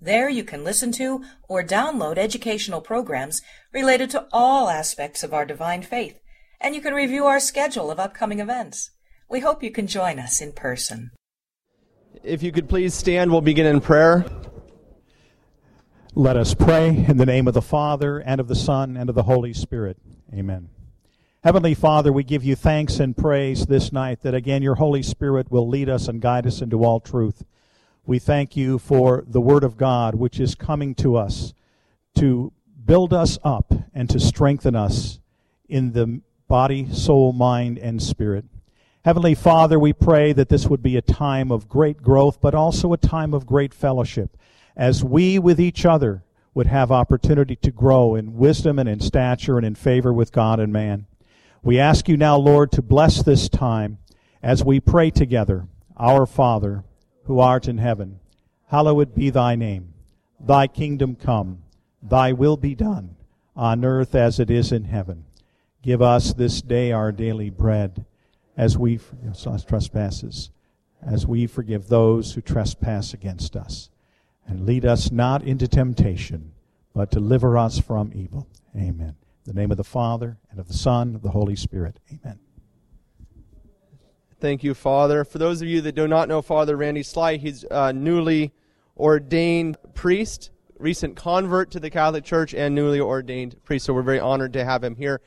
There you can listen to or download educational programs related to all aspects of our divine faith, and you can review our schedule of upcoming events. We hope you can join us in person. If you could please stand, we'll begin in prayer. Let us pray in the name of the Father, and of the Son, and of the Holy Spirit. Amen. Heavenly Father, we give you thanks and praise this night that again your Holy Spirit will lead us and guide us into all truth. We thank you for the Word of God, which is coming to us to build us up and to strengthen us in the body, soul, mind, and spirit. Heavenly Father, we pray that this would be a time of great growth, but also a time of great fellowship, as we with each other would have opportunity to grow in wisdom and in stature and in favor with God and man. We ask you now, Lord, to bless this time as we pray together. Our Father, who art in heaven, hallowed be thy name. Thy kingdom come, thy will be done, on earth as it is in heaven. Give us this day our daily bread, as we forgive trespasses, as we forgive those who trespass against us. And lead us not into temptation, but deliver us from evil. Amen. In the name of the Father, and of the Son, and of the Holy Spirit. Amen. Thank you, Father. For those of you that do not know Father Randy Sly, he's a newly ordained priest, recent convert to the Catholic Church, and newly ordained priest. So we're very honored to have him here.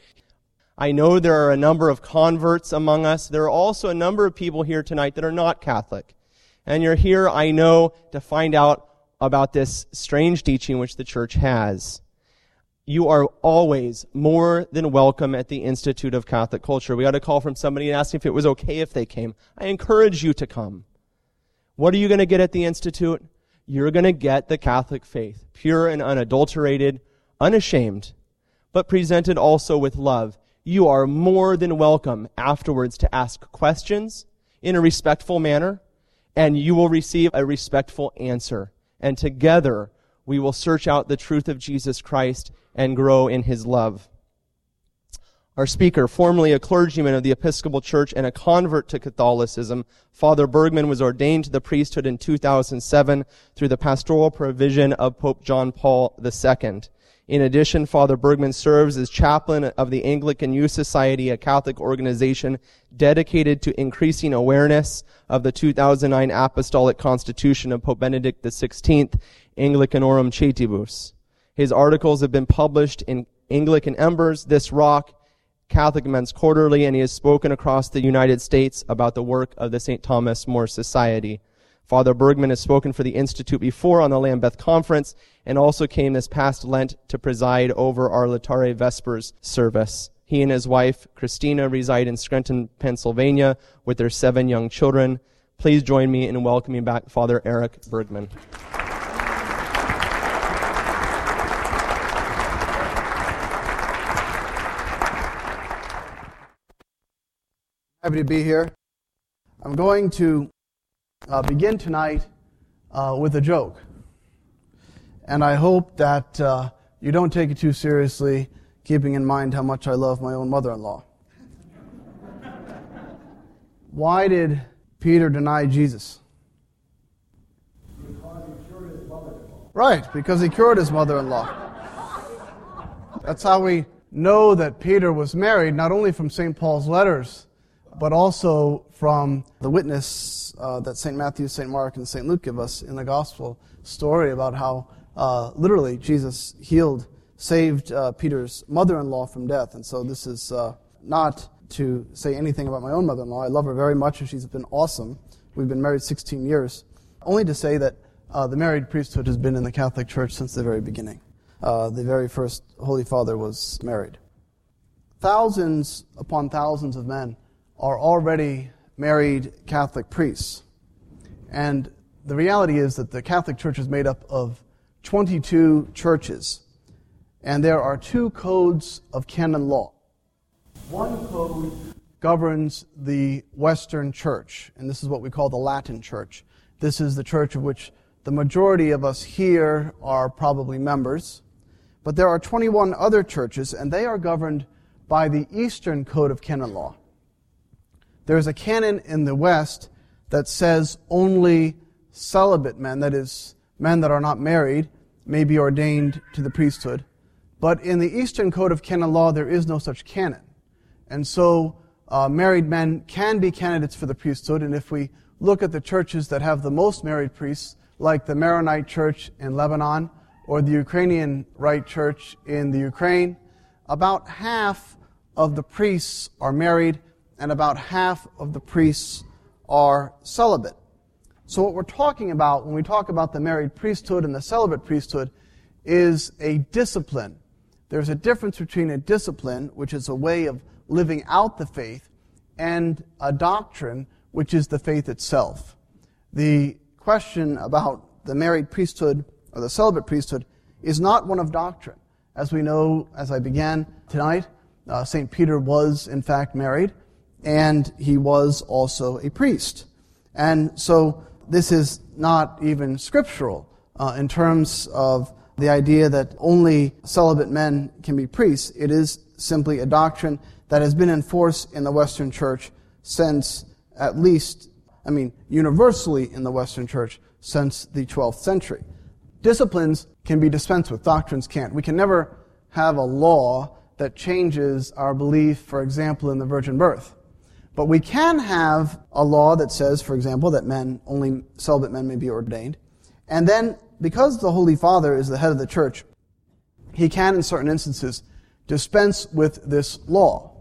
I know there are a number of converts among us. There are also a number of people here tonight that are not Catholic. And you're here, I know, to find out about this strange teaching which the church has you are always more than welcome at the Institute of Catholic Culture. We got a call from somebody and asked if it was okay if they came. I encourage you to come. What are you going to get at the Institute? You're going to get the Catholic faith, pure and unadulterated, unashamed, but presented also with love. You are more than welcome afterwards to ask questions in a respectful manner, and you will receive a respectful answer. And together, we will search out the truth of Jesus Christ and grow in his love. Our speaker, formerly a clergyman of the Episcopal Church and a convert to Catholicism, Father Bergman was ordained to the priesthood in 2007 through the pastoral provision of Pope John Paul II. In addition, Father Bergman serves as chaplain of the Anglican Use Society, a Catholic organization dedicated to increasing awareness of the 2009 Apostolic Constitution of Pope Benedict XVI, Anglicanorum Coetibus. His articles have been published in Anglican Embers, This Rock, Catholic Men's Quarterly, and he has spoken across the United States about the work of the St. Thomas More Society. Father Bergman has spoken for the Institute before on the Lambeth Conference and also came this past Lent to preside over our Laetare Vespers service. He and his wife, Christina, reside in Scranton, Pennsylvania with their seven young children. Please join me in welcoming back Father Eric Bergman. Happy to be here. I'm going to uh, begin tonight uh, with a joke. And I hope that uh, you don't take it too seriously, keeping in mind how much I love my own mother in law. Why did Peter deny Jesus? Right, because he cured his mother in law. That's how we know that Peter was married, not only from St. Paul's letters but also from the witness uh, that St. Matthew, St. Mark, and St. Luke give us in the gospel story about how uh, literally Jesus healed, saved uh, Peter's mother in law from death. And so this is uh, not to say anything about my own mother in law. I love her very much, and she's been awesome. We've been married 16 years. Only to say that uh, the married priesthood has been in the Catholic Church since the very beginning. Uh, the very first Holy Father was married. Thousands upon thousands of men are already married Catholic priests. And the reality is that the Catholic Church is made up of 22 churches. And there are two codes of canon law. One code governs the Western Church, and this is what we call the Latin Church. This is the church of which the majority of us here are probably members. But there are 21 other churches, and they are governed by the Eastern Code of Canon Law. There is a canon in the West that says only celibate men, that is, men that are not married, may be ordained to the priesthood. But in the Eastern Code of Canon Law, there is no such canon. And so uh, married men can be candidates for the priesthood. And if we look at the churches that have the most married priests, like the Maronite Church in Lebanon or the Ukrainian Rite Church in the Ukraine, about half of the priests are married and about half of the priests are celibate. So, what we're talking about when we talk about the married priesthood and the celibate priesthood is a discipline. There's a difference between a discipline, which is a way of living out the faith, and a doctrine, which is the faith itself. The question about the married priesthood or the celibate priesthood is not one of doctrine. As we know, as I began tonight, uh, St. Peter was in fact married, and he was also a priest. And so this is not even scriptural uh, in terms of the idea that only celibate men can be priests. It is simply a doctrine that has been in force in the Western Church since at least, I mean, universally in the Western Church since the 12th century. Disciplines can be dispensed with, doctrines can't. We can never have a law that changes our belief, for example, in the virgin birth. But we can have a law that says, for example, that men, only celibate men may be ordained. And then, because the Holy Father is the head of the church, he can, in certain instances, dispense with this law.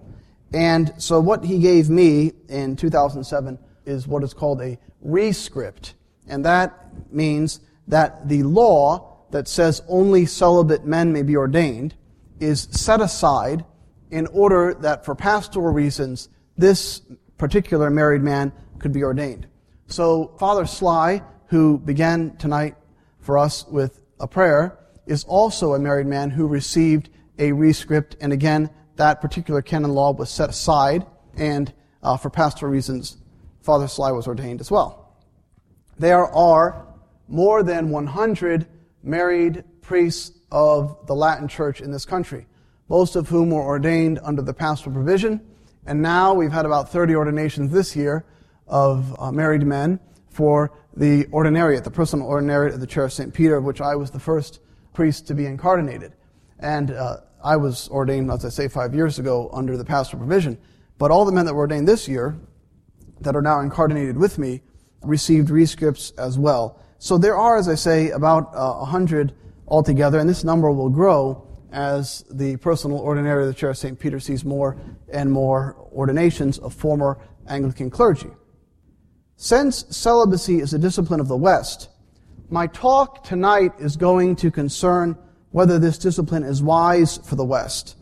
And so what he gave me in 2007 is what is called a rescript. And that means that the law that says only celibate men may be ordained is set aside in order that for pastoral reasons this particular married man could be ordained. So Father Sly, who began tonight for us with a prayer, is also a married man who received a rescript and again that particular canon law was set aside, and uh, for pastoral reasons, Father Sly was ordained as well. There are more than 100 married priests of the Latin Church in this country, most of whom were ordained under the pastoral provision, and now we've had about 30 ordinations this year of uh, married men for the ordinariate, the personal ordinariate of the Chair of St. Peter, of which I was the first priest to be incardinated. And uh, I was ordained, as I say, five years ago under the pastoral provision. But all the men that were ordained this year, that are now incardinated with me, received rescripts as well. So there are, as I say, about uh, 100 altogether, and this number will grow as the personal ordinariate of the Chair of St. Peter sees more and more ordinations of former Anglican clergy. Since celibacy is a discipline of the West, my talk tonight is going to concern whether this discipline is wise for the West.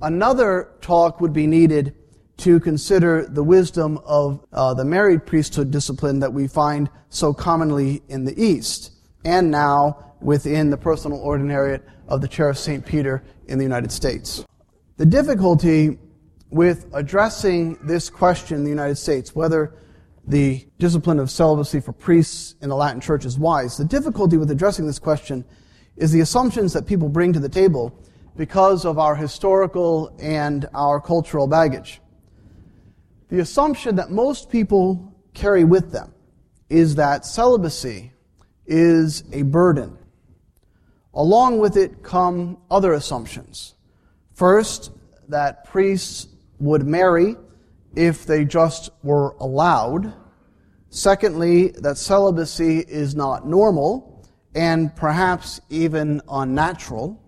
Another talk would be needed to consider the wisdom of uh, the married priesthood discipline that we find so commonly in the East, and now within the personal ordinariate of the Chair of St. Peter in the United States. The difficulty with addressing this question in the United States, whether the discipline of celibacy for priests in the Latin Church is wise, the difficulty with addressing this question is the assumptions that people bring to the table because of our historical and our cultural baggage. The assumption that most people carry with them is that celibacy is a burden. Along with it come other assumptions. First, that priests would marry if they just were allowed. Secondly, that celibacy is not normal and perhaps even unnatural.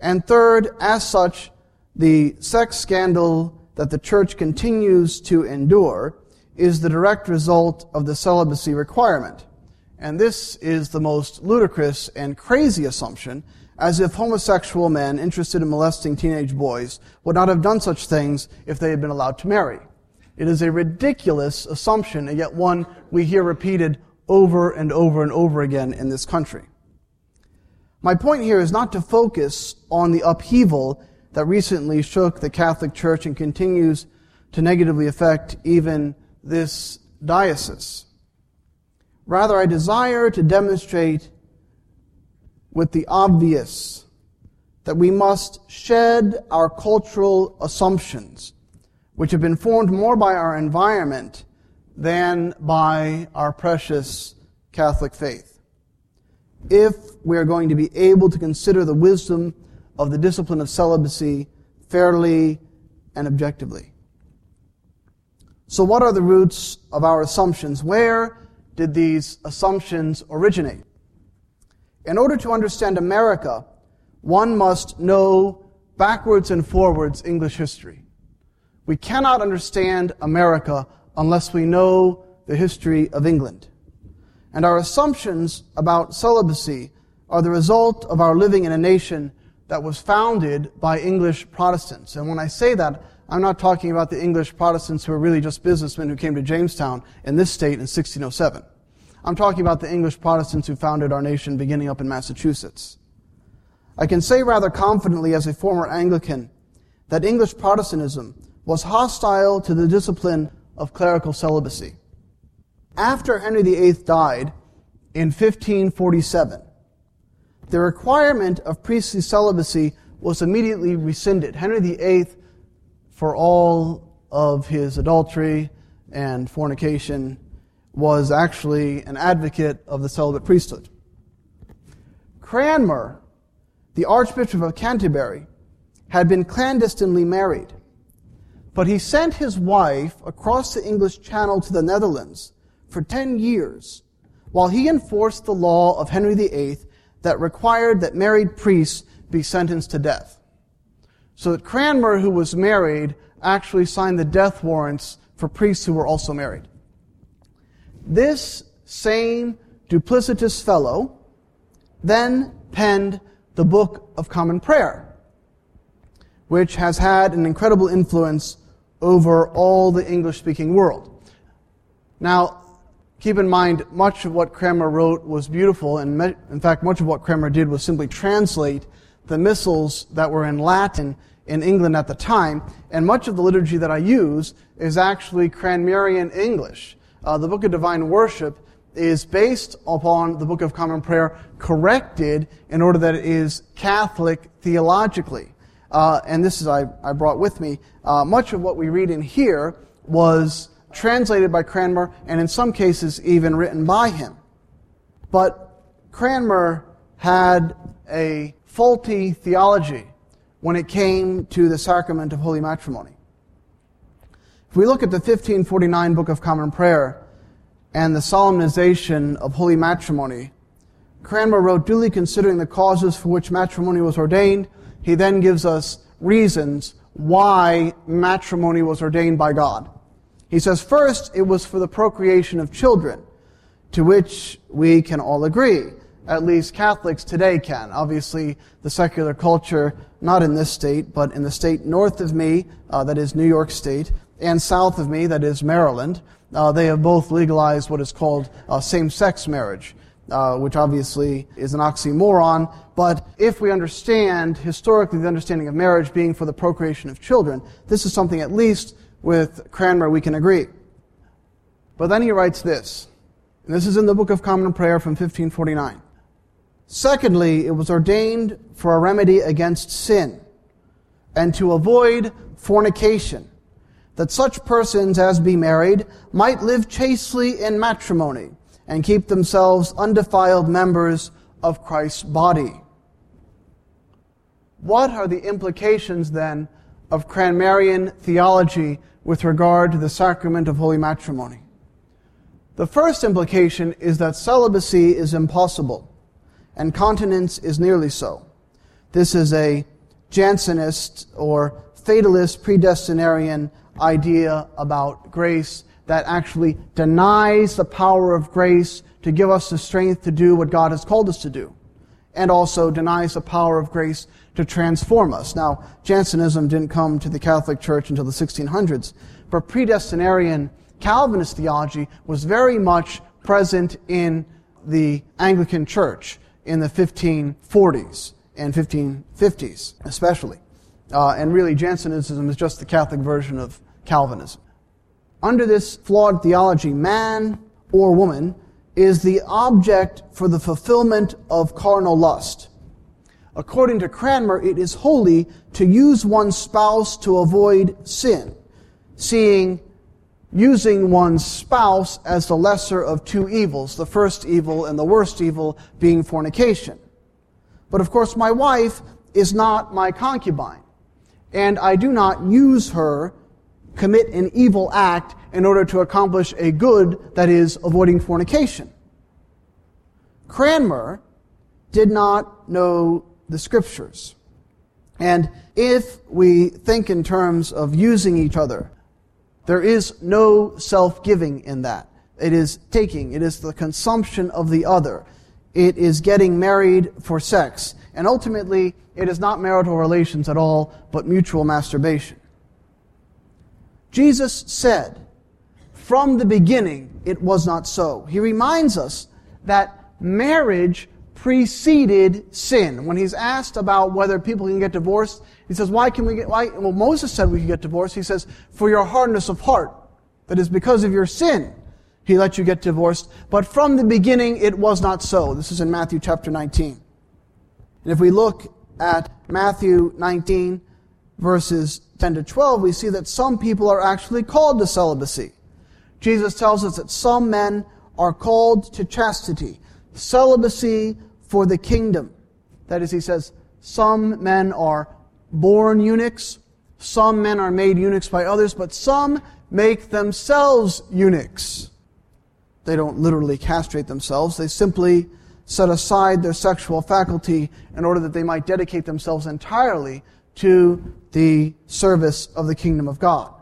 And third, as such, the sex scandal that the church continues to endure is the direct result of the celibacy requirement. And this is the most ludicrous and crazy assumption, as if homosexual men interested in molesting teenage boys would not have done such things if they had been allowed to marry. It is a ridiculous assumption, and yet one we hear repeated over and over and over again in this country. My point here is not to focus on the upheaval that recently shook the Catholic Church and continues to negatively affect even this diocese. Rather, I desire to demonstrate with the obvious that we must shed our cultural assumptions, which have been formed more by our environment than by our precious Catholic faith. If we are going to be able to consider the wisdom of the discipline of celibacy fairly and objectively. So, what are the roots of our assumptions? Where did these assumptions originate? In order to understand America, one must know backwards and forwards English history. We cannot understand America unless we know the history of England. And our assumptions about celibacy are the result of our living in a nation that was founded by English Protestants. And when I say that, I'm not talking about the English Protestants who are really just businessmen who came to Jamestown in this state in 1607. I'm talking about the English Protestants who founded our nation beginning up in Massachusetts. I can say rather confidently as a former Anglican that English Protestantism was hostile to the discipline of clerical celibacy. After Henry VIII died in 1547, the requirement of priestly celibacy was immediately rescinded. Henry VIII, for all of his adultery and fornication, was actually an advocate of the celibate priesthood. Cranmer, the Archbishop of Canterbury, had been clandestinely married, but he sent his wife across the English Channel to the Netherlands for 10 years while he enforced the law of Henry VIII that required that married priests be sentenced to death. So that Cranmer, who was married, actually signed the death warrants for priests who were also married. This same duplicitous fellow then penned the Book of Common Prayer, which has had an incredible influence over all the English speaking world. Now, keep in mind, much of what Cranmer wrote was beautiful, and in fact, much of what Cranmer did was simply translate the missals that were in Latin in England at the time, and much of the liturgy that I use is actually Cranmerian English uh, the Book of Divine Worship is based upon the Book of Common Prayer, corrected in order that it is Catholic theologically. Uh, and this is I, I brought with me. Uh, much of what we read in here was translated by Cranmer, and in some cases even written by him. But Cranmer had a faulty theology when it came to the sacrament of holy matrimony. If we look at the 1549 Book of Common Prayer and the solemnization of holy matrimony, Cranmer wrote, duly considering the causes for which matrimony was ordained, he then gives us reasons why matrimony was ordained by God. He says, first, it was for the procreation of children, to which we can all agree. At least Catholics today can. Obviously, the secular culture, not in this state, but in the state north of me, uh, that is New York State, and south of me, that is Maryland, uh, they have both legalized what is called uh, same-sex marriage, uh, which obviously is an oxymoron. But if we understand historically the understanding of marriage being for the procreation of children, this is something at least with Cranmer we can agree. But then he writes this, and this is in the Book of Common Prayer from 1549. Secondly, it was ordained for a remedy against sin and to avoid fornication that such persons as be married might live chastely in matrimony and keep themselves undefiled members of Christ's body. What are the implications then of Cranmerian theology with regard to the sacrament of holy matrimony? The first implication is that celibacy is impossible and continence is nearly so. This is a Jansenist or fatalist predestinarian idea about grace that actually denies the power of grace to give us the strength to do what God has called us to do, and also denies the power of grace to transform us. Now, Jansenism didn't come to the Catholic Church until the 1600s, but predestinarian Calvinist theology was very much present in the Anglican Church in the 1540s and 1550s, especially. Uh, and really, Jansenism is just the Catholic version of Calvinism. Under this flawed theology, man or woman is the object for the fulfillment of carnal lust. According to Cranmer, it is holy to use one's spouse to avoid sin, seeing using one's spouse as the lesser of two evils, the first evil and the worst evil being fornication. But of course, my wife is not my concubine, and I do not use her, commit an evil act in order to accomplish a good that is avoiding fornication. Cranmer did not know the scriptures. And if we think in terms of using each other, there is no self-giving in that. It is taking. It is the consumption of the other. It is getting married for sex. And ultimately, it is not marital relations at all, but mutual masturbation. Jesus said, from the beginning, it was not so. He reminds us that marriage preceded sin. When he's asked about whether people can get divorced, he says, why can we get, why? Well, Moses said we could get divorced. He says, for your hardness of heart. That is because of your sin. He let you get divorced. But from the beginning, it was not so. This is in Matthew chapter 19. And if we look at Matthew 19, verses 10 to 12, we see that some people are actually called to celibacy. Jesus tells us that some men are called to chastity, celibacy for the kingdom. That is, he says, some men are born eunuchs, some men are made eunuchs by others, but some make themselves eunuchs. They don't literally castrate themselves, they simply set aside their sexual faculty in order that they might dedicate themselves entirely to the service of the kingdom of God.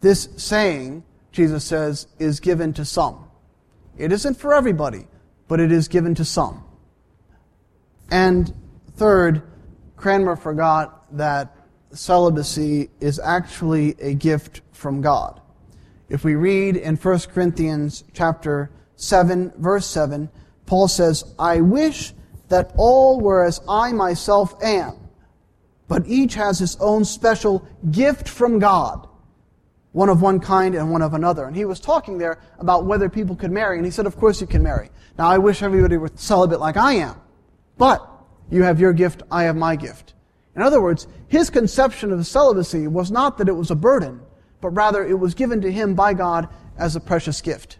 This saying, Jesus says, is given to some. It isn't for everybody but it is given to some. And third, Cranmer forgot that celibacy is actually a gift from God. If we read in 1 Corinthians chapter 7 verse 7, Paul says, I wish that all were as I myself am, but each has his own special gift from God one of one kind and one of another. And he was talking there about whether people could marry, and he said, Of course you can marry. Now I wish everybody were celibate like I am. But you have your gift, I have my gift. In other words, his conception of celibacy was not that it was a burden, but rather it was given to him by God as a precious gift.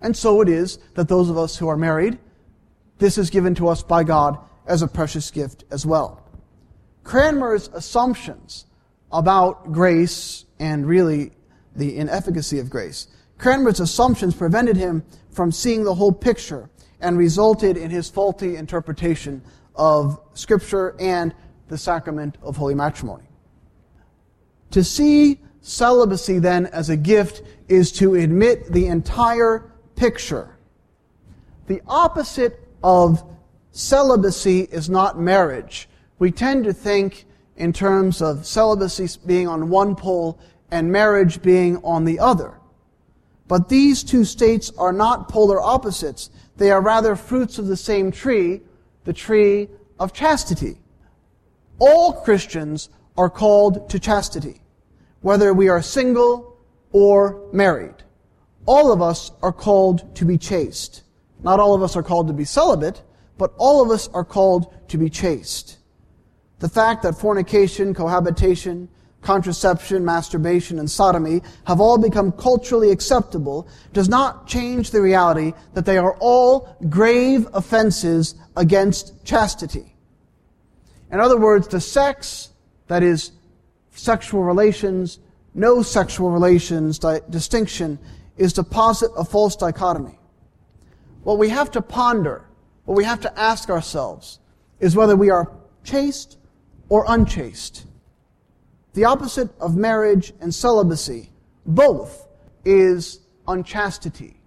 And so it is that those of us who are married, this is given to us by God as a precious gift as well. Cranmer's assumptions about grace and really the inefficacy of grace. Cranmer's assumptions prevented him from seeing the whole picture and resulted in his faulty interpretation of Scripture and the sacrament of holy matrimony. To see celibacy then as a gift is to admit the entire picture. The opposite of celibacy is not marriage. We tend to think in terms of celibacy being on one pole and marriage being on the other. But these two states are not polar opposites. They are rather fruits of the same tree, the tree of chastity. All Christians are called to chastity, whether we are single or married. All of us are called to be chaste. Not all of us are called to be celibate, but all of us are called to be chaste. The fact that fornication, cohabitation, contraception, masturbation, and sodomy have all become culturally acceptable does not change the reality that they are all grave offenses against chastity. In other words, the sex, that is, sexual relations, no sexual relations di- distinction, is to posit a false dichotomy. What we have to ponder, what we have to ask ourselves, is whether we are chaste or unchaste. The opposite of marriage and celibacy, both, is unchastity.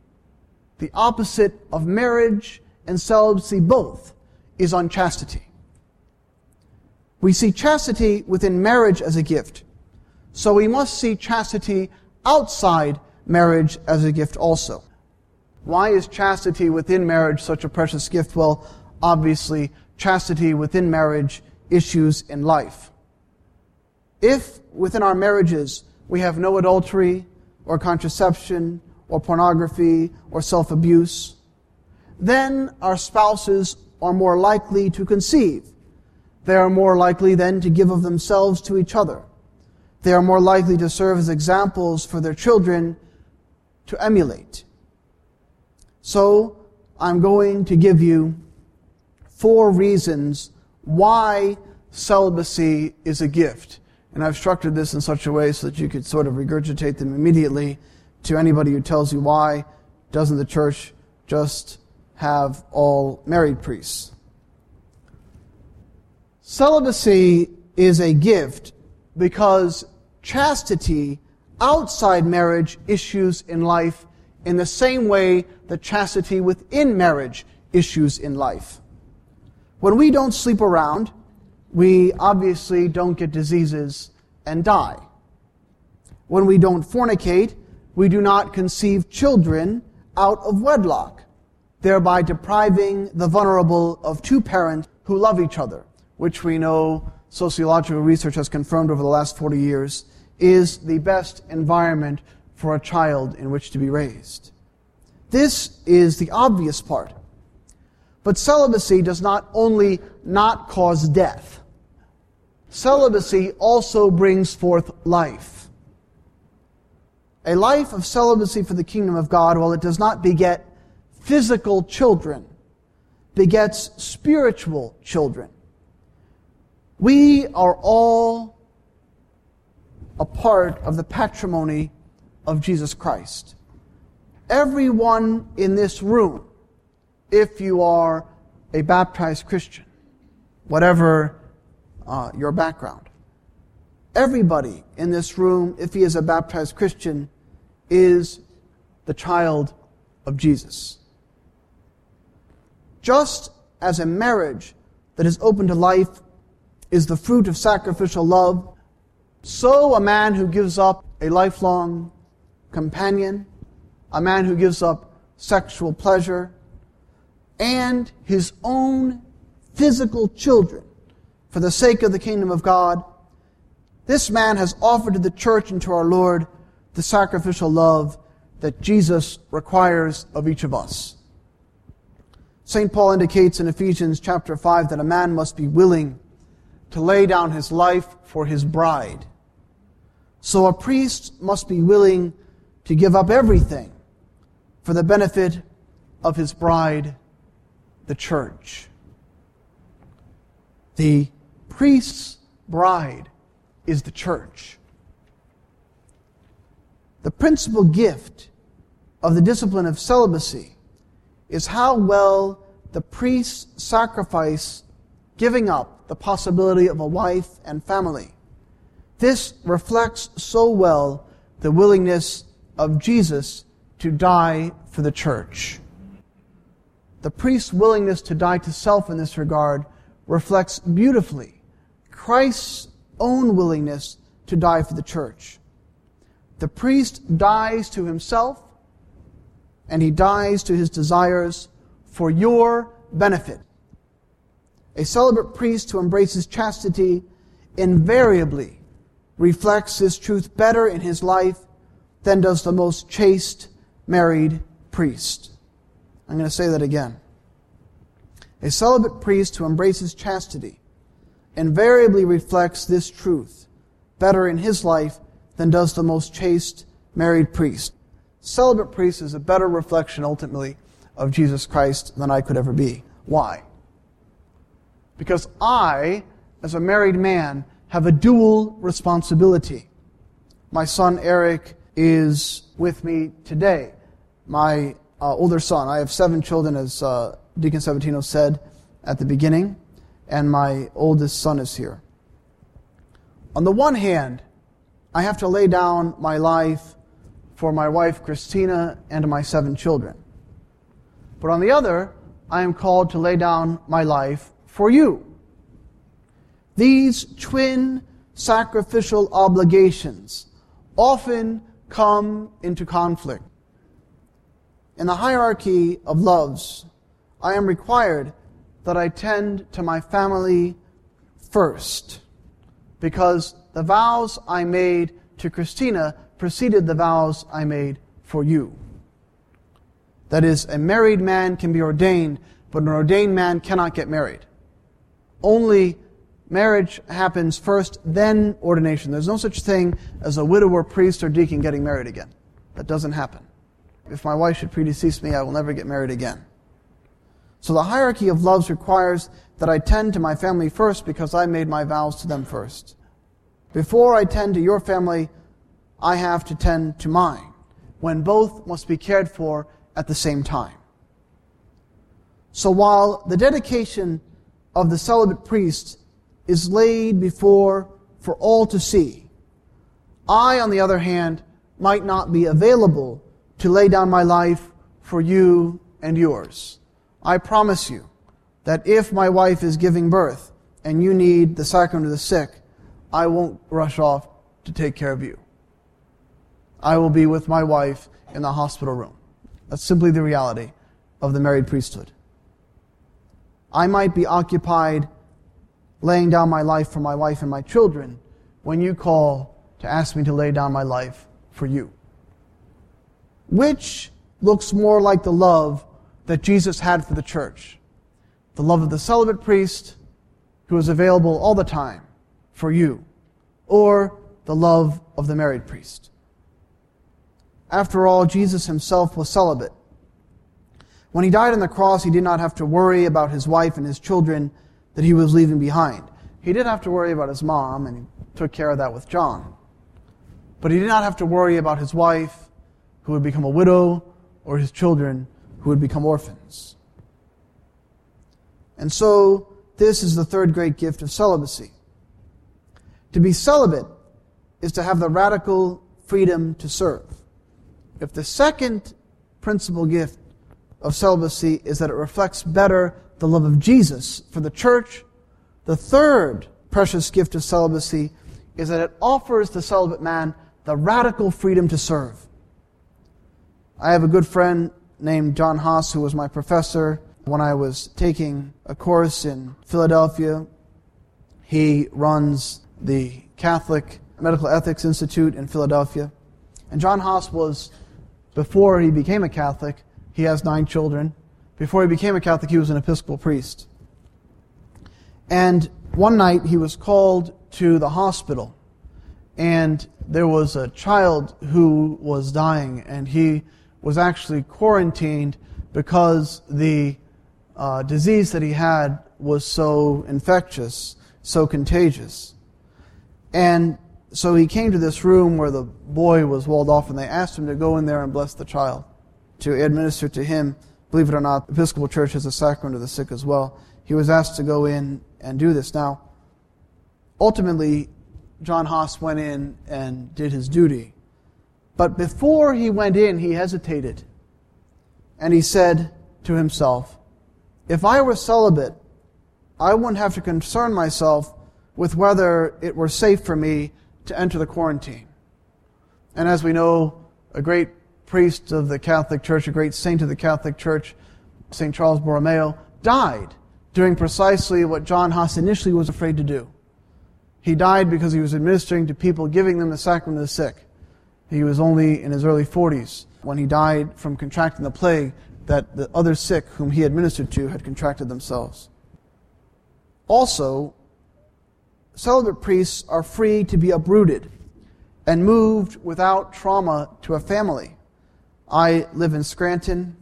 The opposite of marriage and celibacy, both, is unchastity. We see chastity within marriage as a gift. So we must see chastity outside marriage as a gift also. Why is chastity within marriage such a precious gift? Well, obviously, chastity within marriage issues in life. If within our marriages we have no adultery or contraception or pornography or self abuse, then our spouses are more likely to conceive. They are more likely then to give of themselves to each other. They are more likely to serve as examples for their children to emulate. So, I'm going to give you four reasons why celibacy is a gift. And I've structured this in such a way so that you could sort of regurgitate them immediately to anybody who tells you why doesn't the church just have all married priests. Celibacy is a gift because chastity outside marriage issues in life in the same way that chastity within marriage issues in life. When we don't sleep around, we obviously don't get diseases and die. When we don't fornicate, we do not conceive children out of wedlock, thereby depriving the vulnerable of two parents who love each other, which we know sociological research has confirmed over the last 40 years is the best environment for a child in which to be raised. This is the obvious part. But celibacy does not only not cause death, celibacy also brings forth life. A life of celibacy for the kingdom of God, while it does not beget physical children, begets spiritual children. We are all a part of the patrimony of Jesus Christ. Everyone in this room, if you are a baptized Christian, whatever uh, your background, everybody in this room, if he is a baptized Christian, is the child of Jesus. Just as a marriage that is open to life is the fruit of sacrificial love, so a man who gives up a lifelong companion, a man who gives up sexual pleasure, and his own physical children for the sake of the kingdom of God, this man has offered to the church and to our Lord the sacrificial love that Jesus requires of each of us. St. Paul indicates in Ephesians chapter 5 that a man must be willing to lay down his life for his bride. So a priest must be willing to give up everything for the benefit of his bride, the church. The priest's bride is the church. The principal gift of the discipline of celibacy is how well the priest's sacrifice giving up the possibility of a wife and family. This reflects so well the willingness of Jesus to die for the church. The priest's willingness to die to self in this regard reflects beautifully Christ's own willingness to die for the church. The priest dies to himself and he dies to his desires for your benefit. A celibate priest who embraces chastity invariably reflects this truth better in his life than does the most chaste married priest. I'm going to say that again. A celibate priest who embraces chastity invariably reflects this truth better in his life than does the most chaste married priest. Celibate priest is a better reflection ultimately of Jesus Christ than I could ever be. Why? Because I, as a married man, have a dual responsibility. My son Eric is with me today. My uh, older son, I have seven children, as uh, Deacon Sabatino said at the beginning, and my oldest son is here. On the one hand, I have to lay down my life for my wife Christina and my seven children. But on the other, I am called to lay down my life for you. These twin sacrificial obligations often come into conflict. In the hierarchy of loves, I am required that I tend to my family first because the vows I made to Christina preceded the vows I made for you. That is, a married man can be ordained, but an ordained man cannot get married. Only marriage happens first, then ordination. There's no such thing as a widower, priest, or deacon getting married again. That doesn't happen. If my wife should predecease me, I will never get married again. So the hierarchy of loves requires that I tend to my family first because I made my vows to them first. Before I tend to your family, I have to tend to mine, when both must be cared for at the same time. So while the dedication of the celibate priest is laid before for all to see, I, on the other hand, might not be available to lay down my life for you and yours. I promise you that if my wife is giving birth and you need the sacrament of the sick, I won't rush off to take care of you. I will be with my wife in the hospital room. That's simply the reality of the married priesthood. I might be occupied laying down my life for my wife and my children when you call to ask me to lay down my life for you. Which looks more like the love that Jesus had for the church? The love of the celibate priest who is available all the time for you, or the love of the married priest. After all, Jesus himself was celibate. When he died on the cross, he did not have to worry about his wife and his children that he was leaving behind. He did have to worry about his mom, and he took care of that with John. But he did not have to worry about his wife, who would become a widow, or his children, who would become orphans. And so, this is the third great gift of celibacy. To be celibate is to have the radical freedom to serve. If the second principal gift of celibacy is that it reflects better the love of Jesus for the church, the third precious gift of celibacy is that it offers the celibate man the radical freedom to serve. I have a good friend named John Haas who was my professor when I was taking a course in Philadelphia. He runs the Catholic Medical Ethics Institute in Philadelphia. And John Haas was, before he became a Catholic, he has nine children. Before he became a Catholic, he was an Episcopal priest. And one night he was called to the hospital, and there was a child who was dying, and he was actually quarantined because the uh, disease that he had was so infectious, so contagious. And so he came to this room where the boy was walled off, and they asked him to go in there and bless the child, to administer to him. Believe it or not, the Episcopal Church has a sacrament of the sick as well. He was asked to go in and do this. Now, ultimately, John Haas went in and did his duty. But before he went in, he hesitated. And he said to himself, If I were celibate, I wouldn't have to concern myself with whether it were safe for me to enter the quarantine. And as we know, a great priest of the Catholic Church, a great saint of the Catholic Church, St. Charles Borromeo, died doing precisely what John Haas initially was afraid to do. He died because he was administering to people, giving them the sacrament of the sick. He was only in his early 40s when he died from contracting the plague that the other sick whom he administered to had contracted themselves. Also, celibate priests are free to be uprooted and moved without trauma to a family. I live in Scranton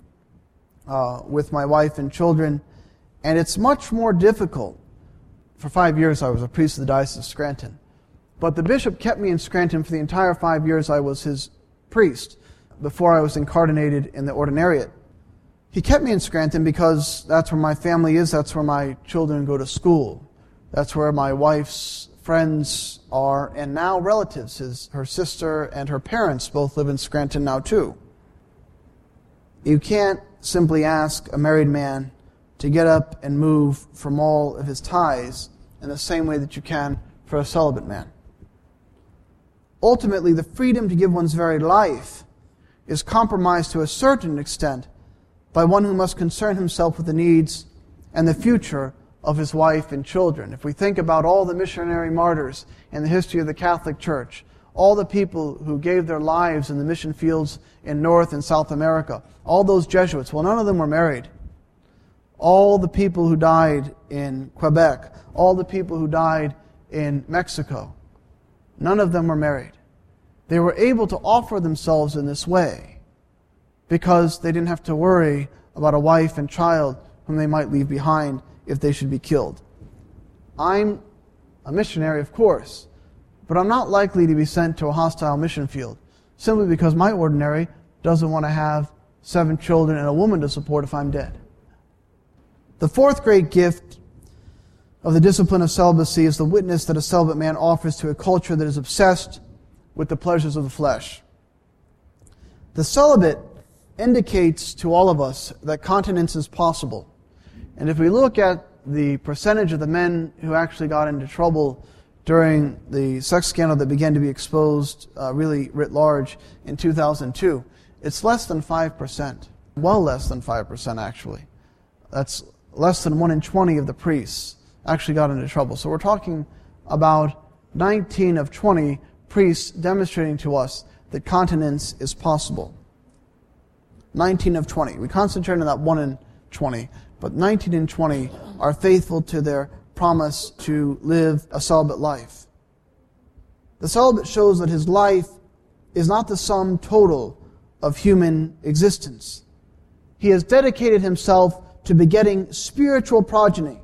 uh, with my wife and children, and it's much more difficult. For five years, I was a priest of the Diocese of Scranton. But the bishop kept me in Scranton for the entire five years I was his priest before I was incardinated in the ordinariate. He kept me in Scranton because that's where my family is, that's where my children go to school. That's where my wife's friends are, and now relatives. His, her sister and her parents both live in Scranton now, too. You can't simply ask a married man to get up and move from all of his ties in the same way that you can for a celibate man. Ultimately, the freedom to give one's very life is compromised to a certain extent by one who must concern himself with the needs and the future of his wife and children. If we think about all the missionary martyrs in the history of the Catholic Church, all the people who gave their lives in the mission fields in North and South America, all those Jesuits, well, none of them were married. All the people who died in Quebec, all the people who died in Mexico, none of them were married. They were able to offer themselves in this way because they didn't have to worry about a wife and child whom they might leave behind if they should be killed. I'm a missionary, of course, but I'm not likely to be sent to a hostile mission field simply because my ordinary doesn't want to have seven children and a woman to support if I'm dead. The fourth great gift of the discipline of celibacy is the witness that a celibate man offers to a culture that is obsessed with the pleasures of the flesh. The celibate indicates to all of us that continence is possible. And if we look at the percentage of the men who actually got into trouble during the sex scandal that began to be exposed uh, really writ large in 2002, it's less than 5%. Well less than 5%, actually. That's less than 1 in 20 of the priests actually got into trouble. So we're talking about 19 of 20 priests demonstrating to us that continence is possible. 19 of 20. We concentrate on that 1 in 20 but 19 and 20 are faithful to their promise to live a celibate life. The celibate shows that his life is not the sum total of human existence. He has dedicated himself to begetting spiritual progeny,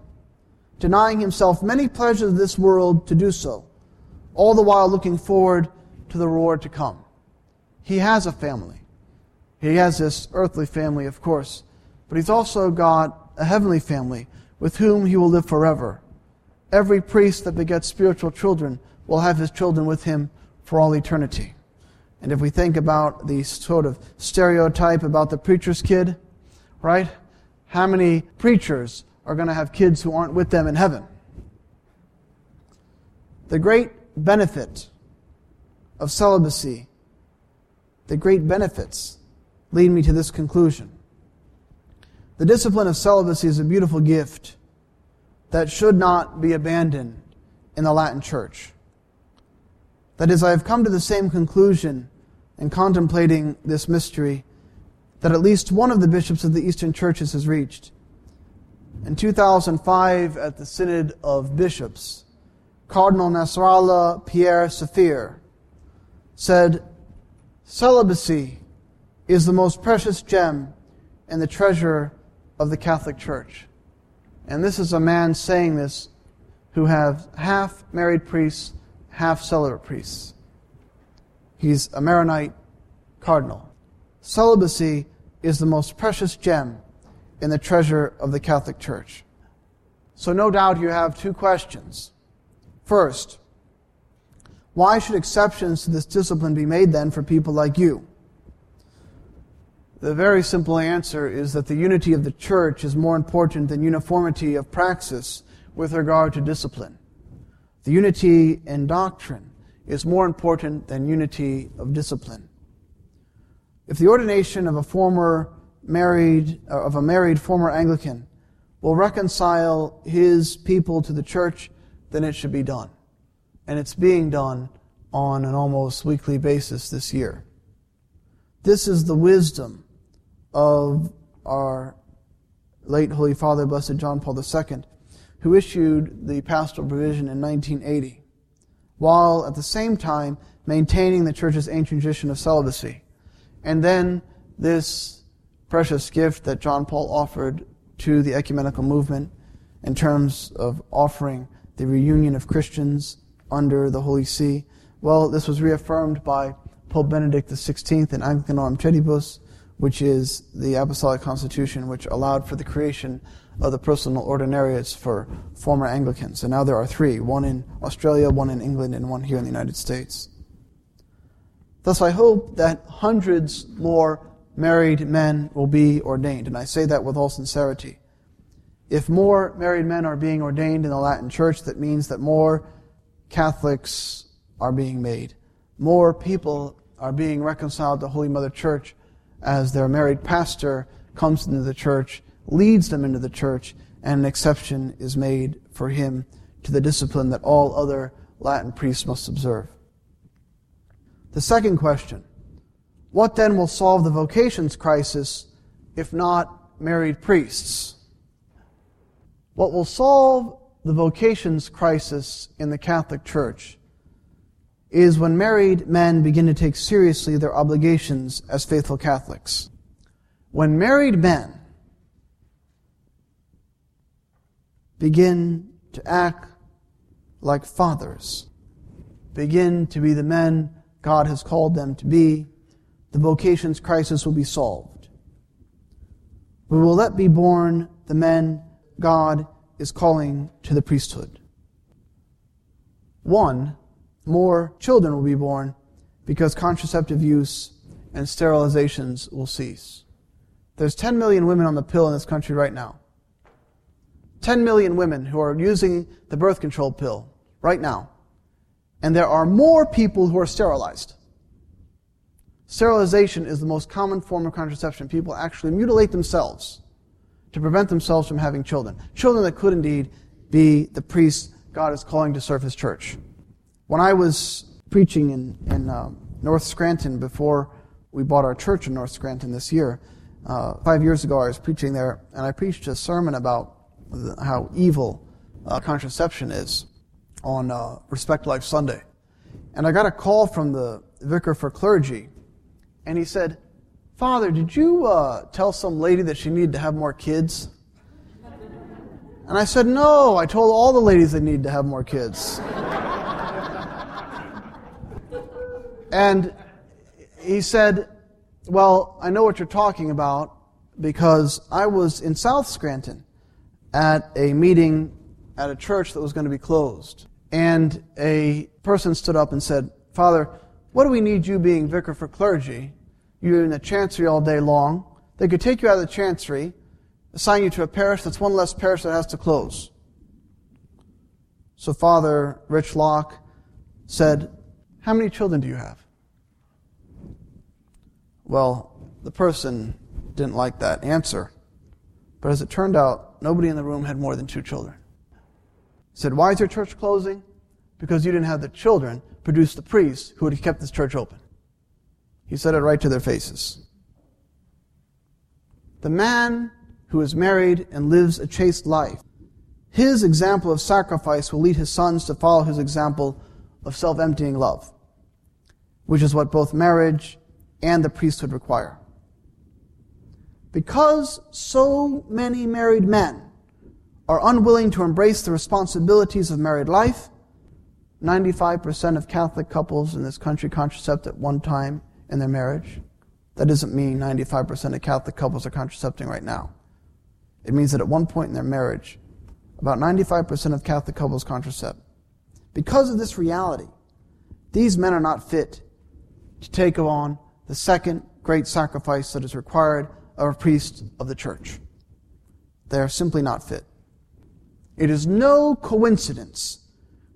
denying himself many pleasures of this world to do so, all the while looking forward to the reward to come. He has a family. He has this earthly family, of course, but he's also got a heavenly family with whom he will live forever. Every priest that begets spiritual children will have his children with him for all eternity. And if we think about the sort of stereotype about the preacher's kid, right? How many preachers are going to have kids who aren't with them in heaven? The great benefit of celibacy, the great benefits lead me to this conclusion. The discipline of celibacy is a beautiful gift that should not be abandoned in the Latin Church. That is, I have come to the same conclusion in contemplating this mystery that at least one of the bishops of the Eastern churches has reached. In 2005, at the Synod of Bishops, Cardinal Nasrallah Pierre Sfeir said, Celibacy is the most precious gem and the treasure of the Catholic Church. And this is a man saying this who have half married priests, half celibate priests. He's a Maronite cardinal. Celibacy is the most precious gem in the treasure of the Catholic Church. So, no doubt you have two questions. First, why should exceptions to this discipline be made then for people like you? The very simple answer is that the unity of the church is more important than uniformity of praxis with regard to discipline. The unity in doctrine is more important than unity of discipline. If the ordination of a former married, uh, of a married former Anglican will reconcile his people to the church, then it should be done. And it's being done on an almost weekly basis this year. This is the wisdom of our late Holy Father, Blessed John Paul II, who issued the pastoral provision in 1980, while at the same time maintaining the Church's ancient tradition of celibacy. And then this precious gift that John Paul offered to the ecumenical movement in terms of offering the reunion of Christians under the Holy See. Well, this was reaffirmed by Pope Benedict XVI in Anglicanorum Coetibus, which is the Apostolic Constitution, which allowed for the creation of the personal ordinariates for former Anglicans. And now there are three one in Australia, one in England, and one here in the United States. Thus, I hope that hundreds more married men will be ordained, and I say that with all sincerity. If more married men are being ordained in the Latin Church, that means that more Catholics are being made. More people are being reconciled to Holy Mother Church as their married pastor comes into the church, leads them into the church, and an exception is made for him to the discipline that all other Latin priests must observe. The second question What then will solve the vocations crisis if not married priests? What will solve the vocations crisis in the Catholic Church is when married men begin to take seriously their obligations as faithful Catholics. When married men begin to act like fathers, begin to be the men God has called them to be, the vocations crisis will be solved. We will let be born the men God is calling to the priesthood. One, more children will be born because contraceptive use and sterilizations will cease. There's 10 million women on the pill in this country right now. 10 million women who are using the birth control pill right now. And there are more people who are sterilized. Sterilization is the most common form of contraception. People actually mutilate themselves to prevent themselves from having children. Children that could indeed be the priests God is calling to serve His church. When I was preaching in, in uh, North Scranton before we bought our church in North Scranton this year, uh, five years ago I was preaching there, and I preached a sermon about how evil uh, contraception is on uh, Respect Life Sunday. And I got a call from the vicar for clergy, and he said, Father, did you uh, tell some lady that she needed to have more kids? And I said, No, I told all the ladies they need to have more kids. And he said, Well, I know what you're talking about because I was in South Scranton at a meeting at a church that was going to be closed. And a person stood up and said, Father, what do we need you being vicar for clergy you're in the chancery all day long. They could take you out of the chancery, assign you to a parish that's one less parish that has to close. So Father Rich Locke said, How many children do you have? Well, the person didn't like that answer. But as it turned out, nobody in the room had more than two children. He said, Why is your church closing? Because you didn't have the children produce the priests who would have kept this church open. He said it right to their faces. The man who is married and lives a chaste life, his example of sacrifice will lead his sons to follow his example of self emptying love, which is what both marriage and the priesthood require. Because so many married men are unwilling to embrace the responsibilities of married life, 95% of Catholic couples in this country contracept at one time in their marriage. That doesn't mean 95% of Catholic couples are contracepting right now. It means that at one point in their marriage, about 95% of Catholic couples contracept. Because of this reality, these men are not fit to take on the second great sacrifice that is required of a priest of the church. They are simply not fit. It is no coincidence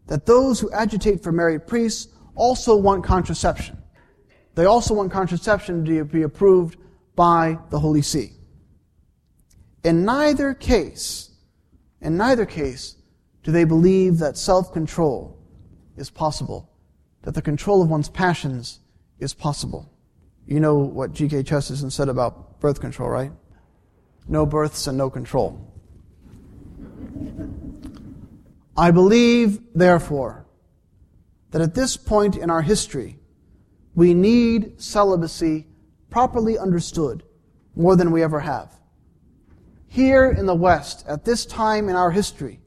that those who agitate for married priests also want contraception. They also want contraception to be approved by the Holy See. In neither case, in neither case, do they believe that self-control is possible, that the control of one's passions is possible. You know what G.K. Chesterton said about birth control, right? No births and no control. I believe, therefore, that at this point in our history, we need celibacy properly understood more than we ever have. Here in the West, at this time in our history,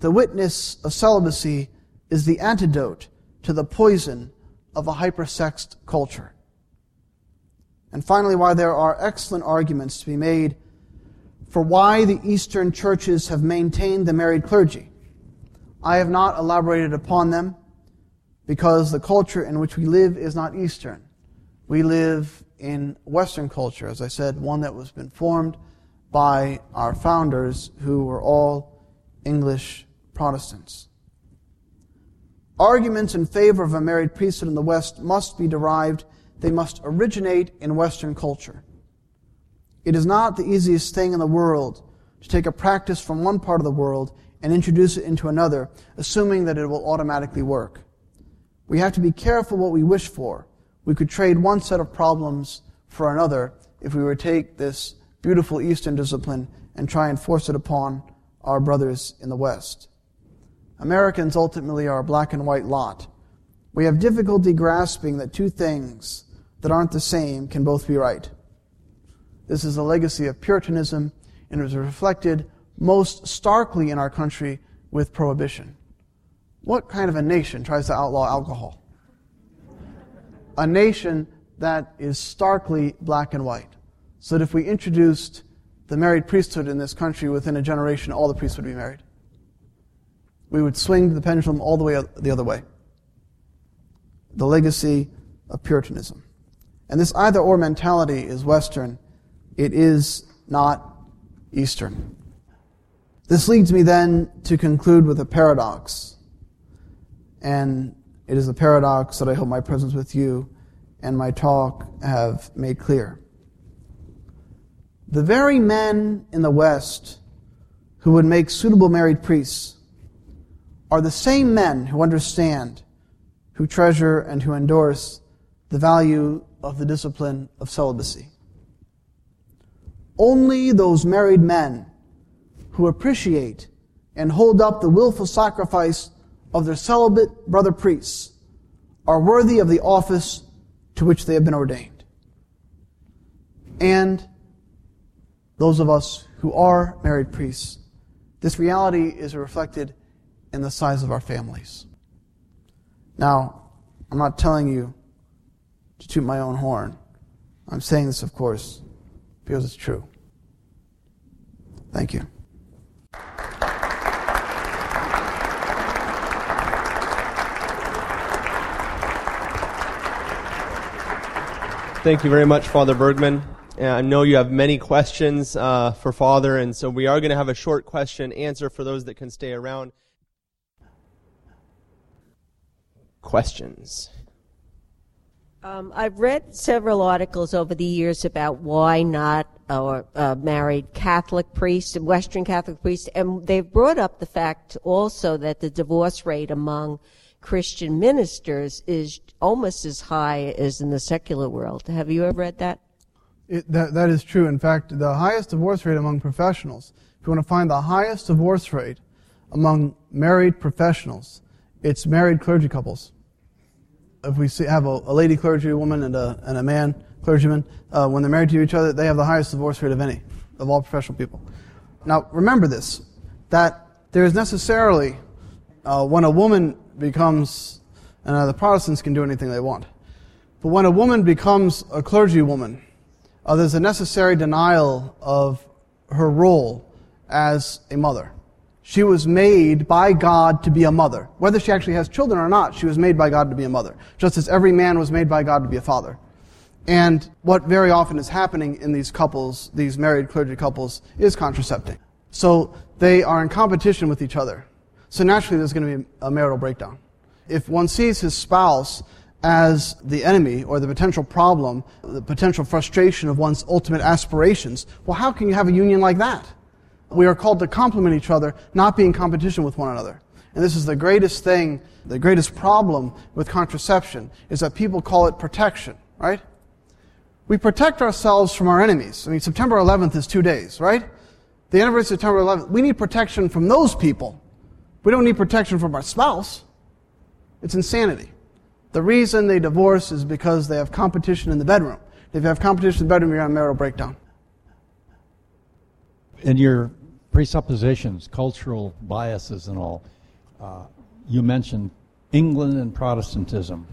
the witness of celibacy is the antidote to the poison of a hypersexed culture. And finally, why there are excellent arguments to be made for why the Eastern churches have maintained the married clergy. I have not elaborated upon them because the culture in which we live is not Eastern. We live in Western culture, as I said, one that was been formed by our founders who were all English Protestants. Arguments in favor of a married priesthood in the West must be derived, they must originate in Western culture. It is not the easiest thing in the world to take a practice from one part of the world and introduce it into another, assuming that it will automatically work. We have to be careful what we wish for. We could trade one set of problems for another if we were to take this beautiful Eastern discipline and try and force it upon our brothers in the West. Americans ultimately are a black and white lot. We have difficulty grasping that two things that aren't the same can both be right. This is a legacy of Puritanism and it was reflected most starkly in our country with prohibition. What kind of a nation tries to outlaw alcohol? A nation that is starkly black and white. So that if we introduced the married priesthood in this country within a generation, all the priests would be married. We would swing the pendulum all the way the other way. The legacy of Puritanism. And this either or mentality is Western. It is not Eastern. This leads me then to conclude with a paradox. And it is a paradox that I hope my presence with you and my talk have made clear. The very men in the West who would make suitable married priests are the same men who understand, who treasure, and who endorse the value of the discipline of celibacy. Only those married men who appreciate and hold up the willful sacrifice of their celibate brother priests are worthy of the office to which they have been ordained. And those of us who are married priests, this reality is reflected in the size of our families. Now, I'm not telling you to toot my own horn. I'm saying this, of course, because it's true. Thank you. Thank you very much, Father Bergman. I know you have many questions uh, for Father, and so we are going to have a short question answer for those that can stay around. Questions? Um, I've read several articles over the years about why not married Catholic priests Western Catholic priests, and they've brought up the fact also that the divorce rate among Christian ministers is almost as high as in the secular world. Have you ever read that? It, that, that is true. In fact, the highest divorce rate among professionals, if you want to find the highest divorce rate among married professionals, it's married clergy couples. If we see, have a, a lady clergywoman and a, and a man clergyman, uh, when they're married to each other, they have the highest divorce rate of any, of all professional people. Now, remember this, that there is necessarily, uh, when a woman becomes, and uh, the Protestants can do anything they want, but when a woman becomes a clergywoman, uh, there's a necessary denial of her role as a mother. She was made by God to be a mother. Whether she actually has children or not, she was made by God to be a mother. Just as every man was made by God to be a father. And what very often is happening in these couples, these married clergy couples, is contracepting. So they are in competition with each other. So naturally there's going to be a marital breakdown. If one sees his spouse as the enemy or the potential problem, the potential frustration of one's ultimate aspirations, well, how can you have a union like that? We are called to complement each other, not be in competition with one another. And this is the greatest thing, the greatest problem with contraception, is that people call it protection, right? We protect ourselves from our enemies. I mean, September 11th is two days, right? The anniversary of September 11th, we need protection from those people. We don't need protection from our spouse. It's insanity. The reason they divorce is because they have competition in the bedroom. If you have competition in the bedroom, you're have a marital breakdown. In your presuppositions, cultural biases, and all, uh, you mentioned England and Protestantism.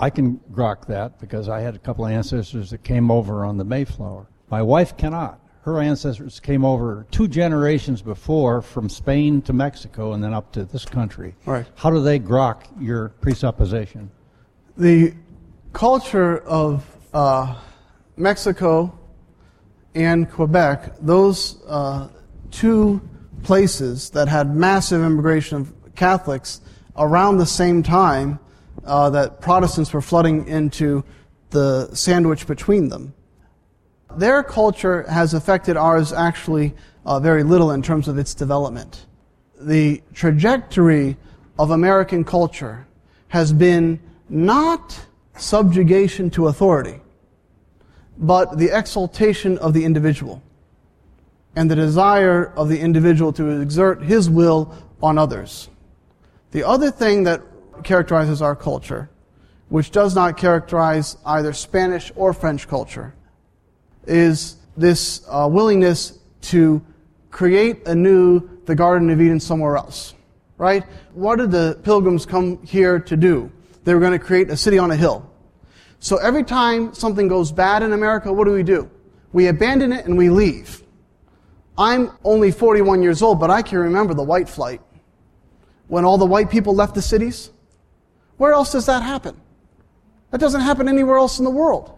I can grok that because I had a couple of ancestors that came over on the Mayflower. My wife cannot. Her ancestors came over two generations before from Spain to Mexico and then up to this country. Right. How do they grok your presupposition? The culture of uh, Mexico and Quebec, those uh, two places that had massive immigration of Catholics around the same time uh, that Protestants were flooding into the sandwich between them. Their culture has affected ours actually uh, very little in terms of its development. The trajectory of American culture has been not subjugation to authority, but the exaltation of the individual and the desire of the individual to exert his will on others. The other thing that characterizes our culture, which does not characterize either Spanish or French culture, is this uh, willingness to create anew the Garden of Eden somewhere else. Right? What did the pilgrims come here to do? They were going to create a city on a hill. So every time something goes bad in America, what do we do? We abandon it and we leave. I'm only 41 years old, but I can remember the white flight. When all the white people left the cities. Where else does that happen? That doesn't happen anywhere else in the world.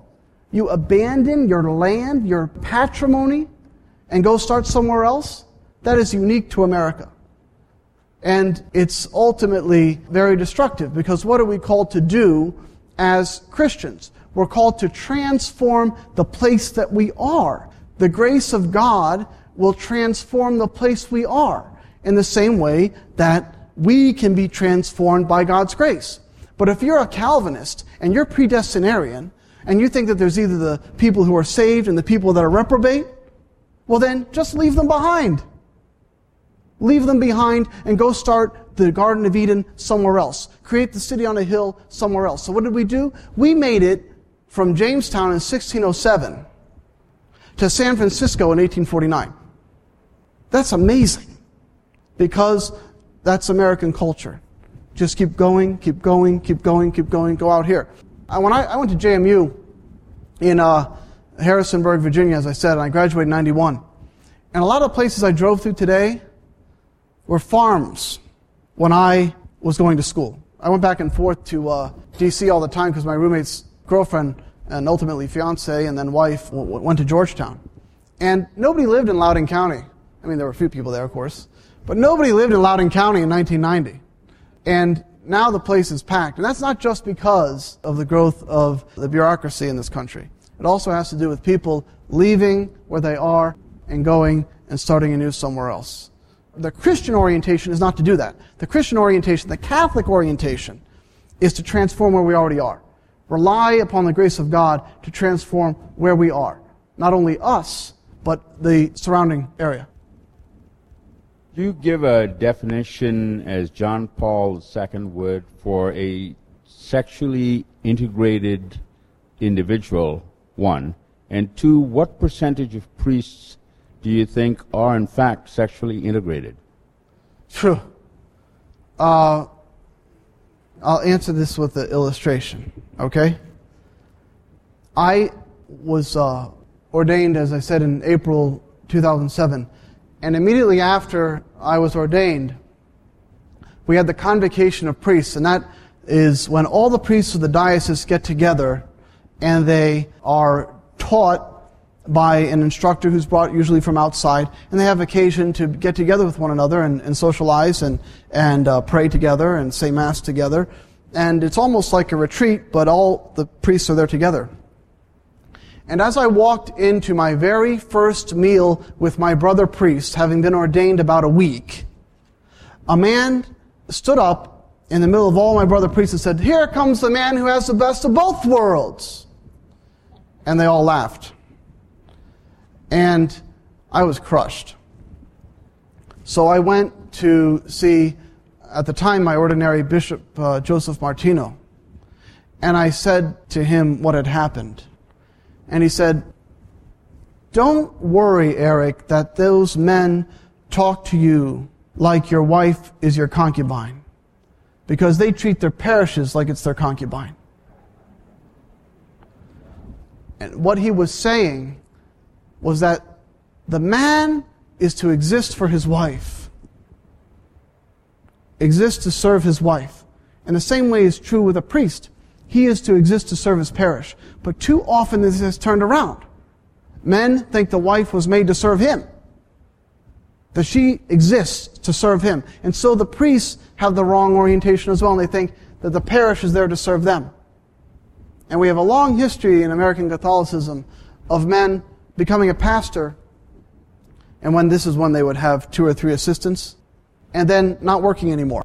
You abandon your land, your patrimony, and go start somewhere else. That is unique to America. And it's ultimately very destructive because what are we called to do as Christians? We're called to transform the place that we are. The grace of God will transform the place we are in the same way that we can be transformed by God's grace. But if you're a Calvinist and you're predestinarian and you think that there's either the people who are saved and the people that are reprobate, well then just leave them behind. Leave them behind and go start the Garden of Eden somewhere else. Create the city on a hill somewhere else. So what did we do? We made it from Jamestown in 1607 to San Francisco in 1849. That's amazing. Because that's American culture. Just keep going, keep going, keep going, keep going, go out here. I, when I, I went to JMU in uh, Harrisonburg, Virginia, as I said, and I graduated in 91. And a lot of places I drove through today, were farms when I was going to school. I went back and forth to uh, D.C. all the time because my roommate's girlfriend and ultimately fiance and then wife went to Georgetown. And nobody lived in Loudoun County. I mean, there were a few people there, of course, but nobody lived in Loudoun County in 1990. And now the place is packed. And that's not just because of the growth of the bureaucracy in this country. It also has to do with people leaving where they are and going and starting anew somewhere else the Christian orientation is not to do that. The Christian orientation, the Catholic orientation, is to transform where we already are. Rely upon the grace of God to transform where we are. Not only us, but the surrounding area. Do you give a definition, as John Paul II would, for a sexually integrated individual, one? And two, what percentage of priests do you think are in fact sexually integrated? True. Uh, I'll answer this with an illustration, okay? I was uh, ordained, as I said, in April 2007. And immediately after I was ordained, we had the convocation of priests, and that is when all the priests of the diocese get together and they are taught by an instructor who's brought usually from outside, and they have occasion to get together with one another and, and socialize and, and uh, pray together and say Mass together. And it's almost like a retreat, but all the priests are there together. And as I walked into my very first meal with my brother priest, having been ordained about a week, a man stood up in the middle of all my brother priests and said, Here comes the man who has the best of both worlds. And they all laughed and I was crushed. So I went to see, at the time, my ordinary bishop, uh, Joseph Martino, and I said to him what had happened. And he said, Don't worry, Eric, that those men talk to you like your wife is your concubine, because they treat their parishes like it's their concubine. And what he was saying was that the man is to exist for his wife, exist to serve his wife. And the same way is true with a priest. He is to exist to serve his parish. But too often this is turned around. Men think the wife was made to serve him. That she exists to serve him. And so the priests have the wrong orientation as well, and they think that the parish is there to serve them. And we have a long history in American Catholicism of men becoming a pastor, and when this is when they would have two or three assistants, and then not working anymore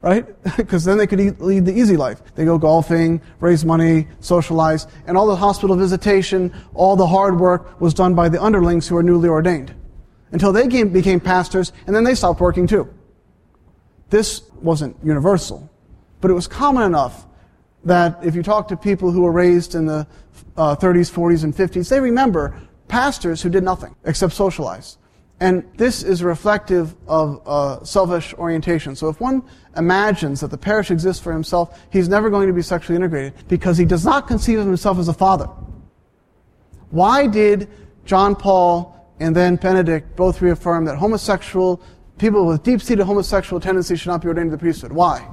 right? Because then they could lead the easy life. They go golfing, raise money, socialize, and all the hospital visitation, all the hard work was done by the underlings who were newly ordained. Until they came, became pastors, and then they stopped working too. This wasn't universal, but it was common enough that if you talk to people who were raised in the uh, 30s, 40s, and 50s, they remember pastors who did nothing except socialize. And this is reflective of uh, selfish orientation. So if one imagines that the parish exists for himself, he's never going to be sexually integrated because he does not conceive of himself as a father. Why did John Paul and then Benedict both reaffirm that homosexual people with deep-seated homosexual tendencies should not be ordained to the priesthood? Why?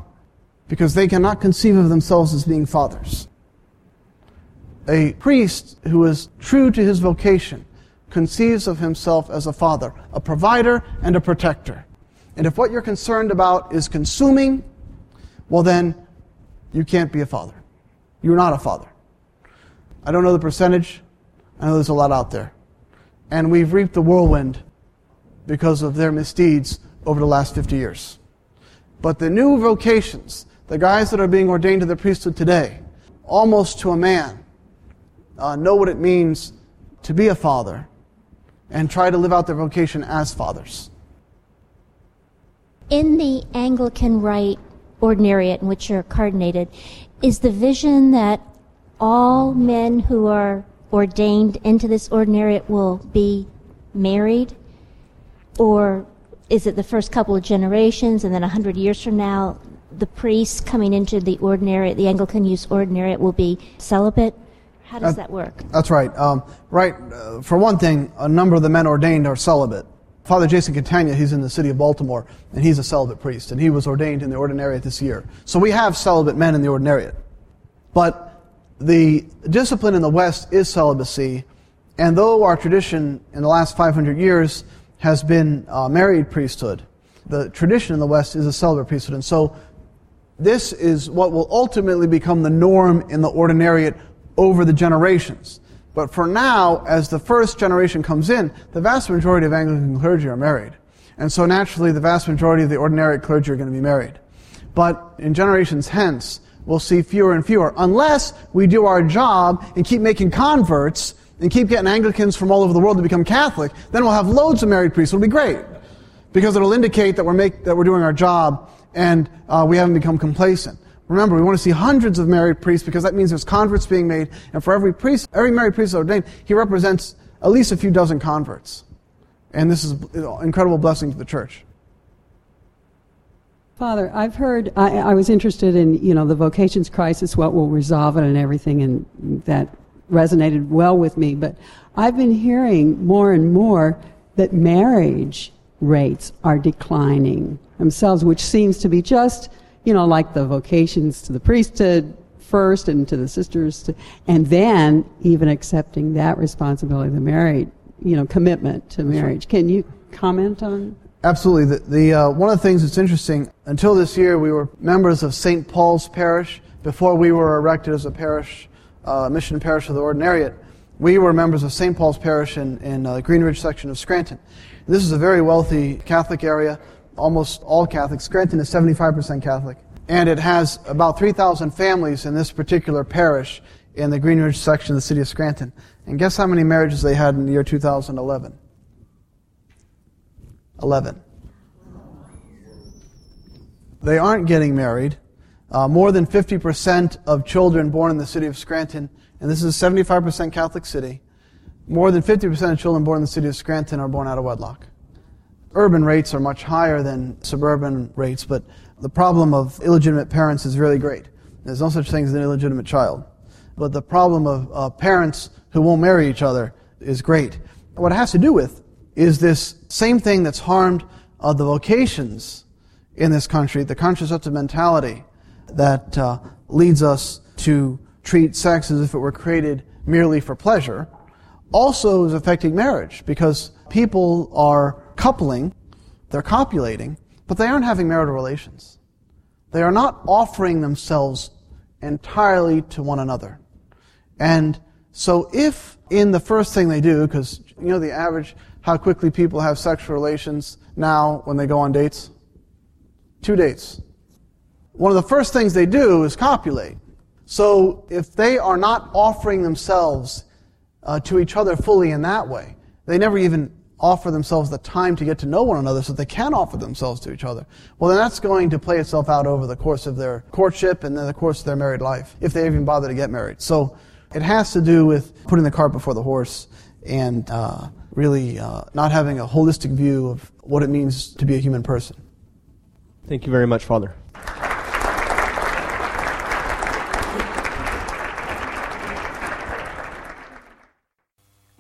Because they cannot conceive of themselves as being fathers. A priest who is true to his vocation conceives of himself as a father, a provider and a protector. And if what you're concerned about is consuming, well, then you can't be a father. You're not a father. I don't know the percentage. I know there's a lot out there. And we've reaped the whirlwind because of their misdeeds over the last 50 years. But the new vocations, the guys that are being ordained to the priesthood today, almost to a man, uh, know what it means to be a father and try to live out their vocation as fathers. In the Anglican Rite ordinariate in which you're cardinated, is the vision that all men who are ordained into this ordinariate will be married? Or is it the first couple of generations and then a hundred years from now, the priests coming into the ordinariate, the Anglican use ordinariate, will be celibate? How does that work? That's right. Um, right. Uh, for one thing, a number of the men ordained are celibate. Father Jason Catania, he's in the city of Baltimore, and he's a celibate priest, and he was ordained in the ordinariate this year. So we have celibate men in the ordinariate. But the discipline in the West is celibacy, and though our tradition in the last 500 years has been uh, married priesthood, the tradition in the West is a celibate priesthood. And so this is what will ultimately become the norm in the ordinariate over the generations. But for now, as the first generation comes in, the vast majority of Anglican clergy are married. And so naturally, the vast majority of the ordinary clergy are going to be married. But in generations hence, we'll see fewer and fewer, unless we do our job and keep making converts and keep getting Anglicans from all over the world to become Catholic, then we'll have loads of married priests. It'll be great. Because it'll indicate that we're, make, that we're doing our job and uh, we haven't become complacent. Remember, we want to see hundreds of married priests because that means there's converts being made, and for every priest, every married priest ordained, he represents at least a few dozen converts. And this is an incredible blessing to the church. Father, I've heard, I, I, was interested in, you know, the vocations crisis, what will resolve it and everything, and that resonated well with me. But I've been hearing more and more that marriage rates are declining themselves, which seems to be just you know, like the vocations to the priesthood first and to the sisters, to, and then even accepting that responsibility, the married, you know, commitment to marriage. Can you comment on? Absolutely. The, the uh, one of the things that's interesting. Until this year, we were members of St. Paul's Parish. Before we were erected as a parish, uh, mission parish of the Ordinariate, we were members of St. Paul's Parish in, in uh, Greenridge section of Scranton. This is a very wealthy Catholic area almost all Catholic. Scranton is 75% Catholic. And it has about 3,000 families in this particular parish in the Greenridge section of the city of Scranton. And guess how many marriages they had in the year 2011? 11. They aren't getting married. Uh, more than 50% of children born in the city of Scranton, and this is a 75% Catholic city, more than 50% of children born in the city of Scranton are born out of wedlock urban rates are much higher than suburban rates, but the problem of illegitimate parents is really great. There's no such thing as an illegitimate child. But the problem of uh, parents who won't marry each other is great. What it has to do with is this same thing that's harmed uh, the vocations in this country, the contraceptive mentality that uh, leads us to treat sex as if it were created merely for pleasure, also is affecting marriage because people are coupling, they're copulating, but they aren't having marital relations. They are not offering themselves entirely to one another. And So if in the first thing they do, because you know the average how quickly people have sexual relations now when they go on dates? Two dates. One of the first things they do is copulate. So if they are not offering themselves uh, to each other fully in that way, they never even offer themselves the time to get to know one another so they can offer themselves to each other. Well, then that's going to play itself out over the course of their courtship and then the course of their married life, if they even bother to get married. So it has to do with putting the cart before the horse and uh, really uh, not having a holistic view of what it means to be a human person. Thank you very much, Father.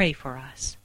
pray for us.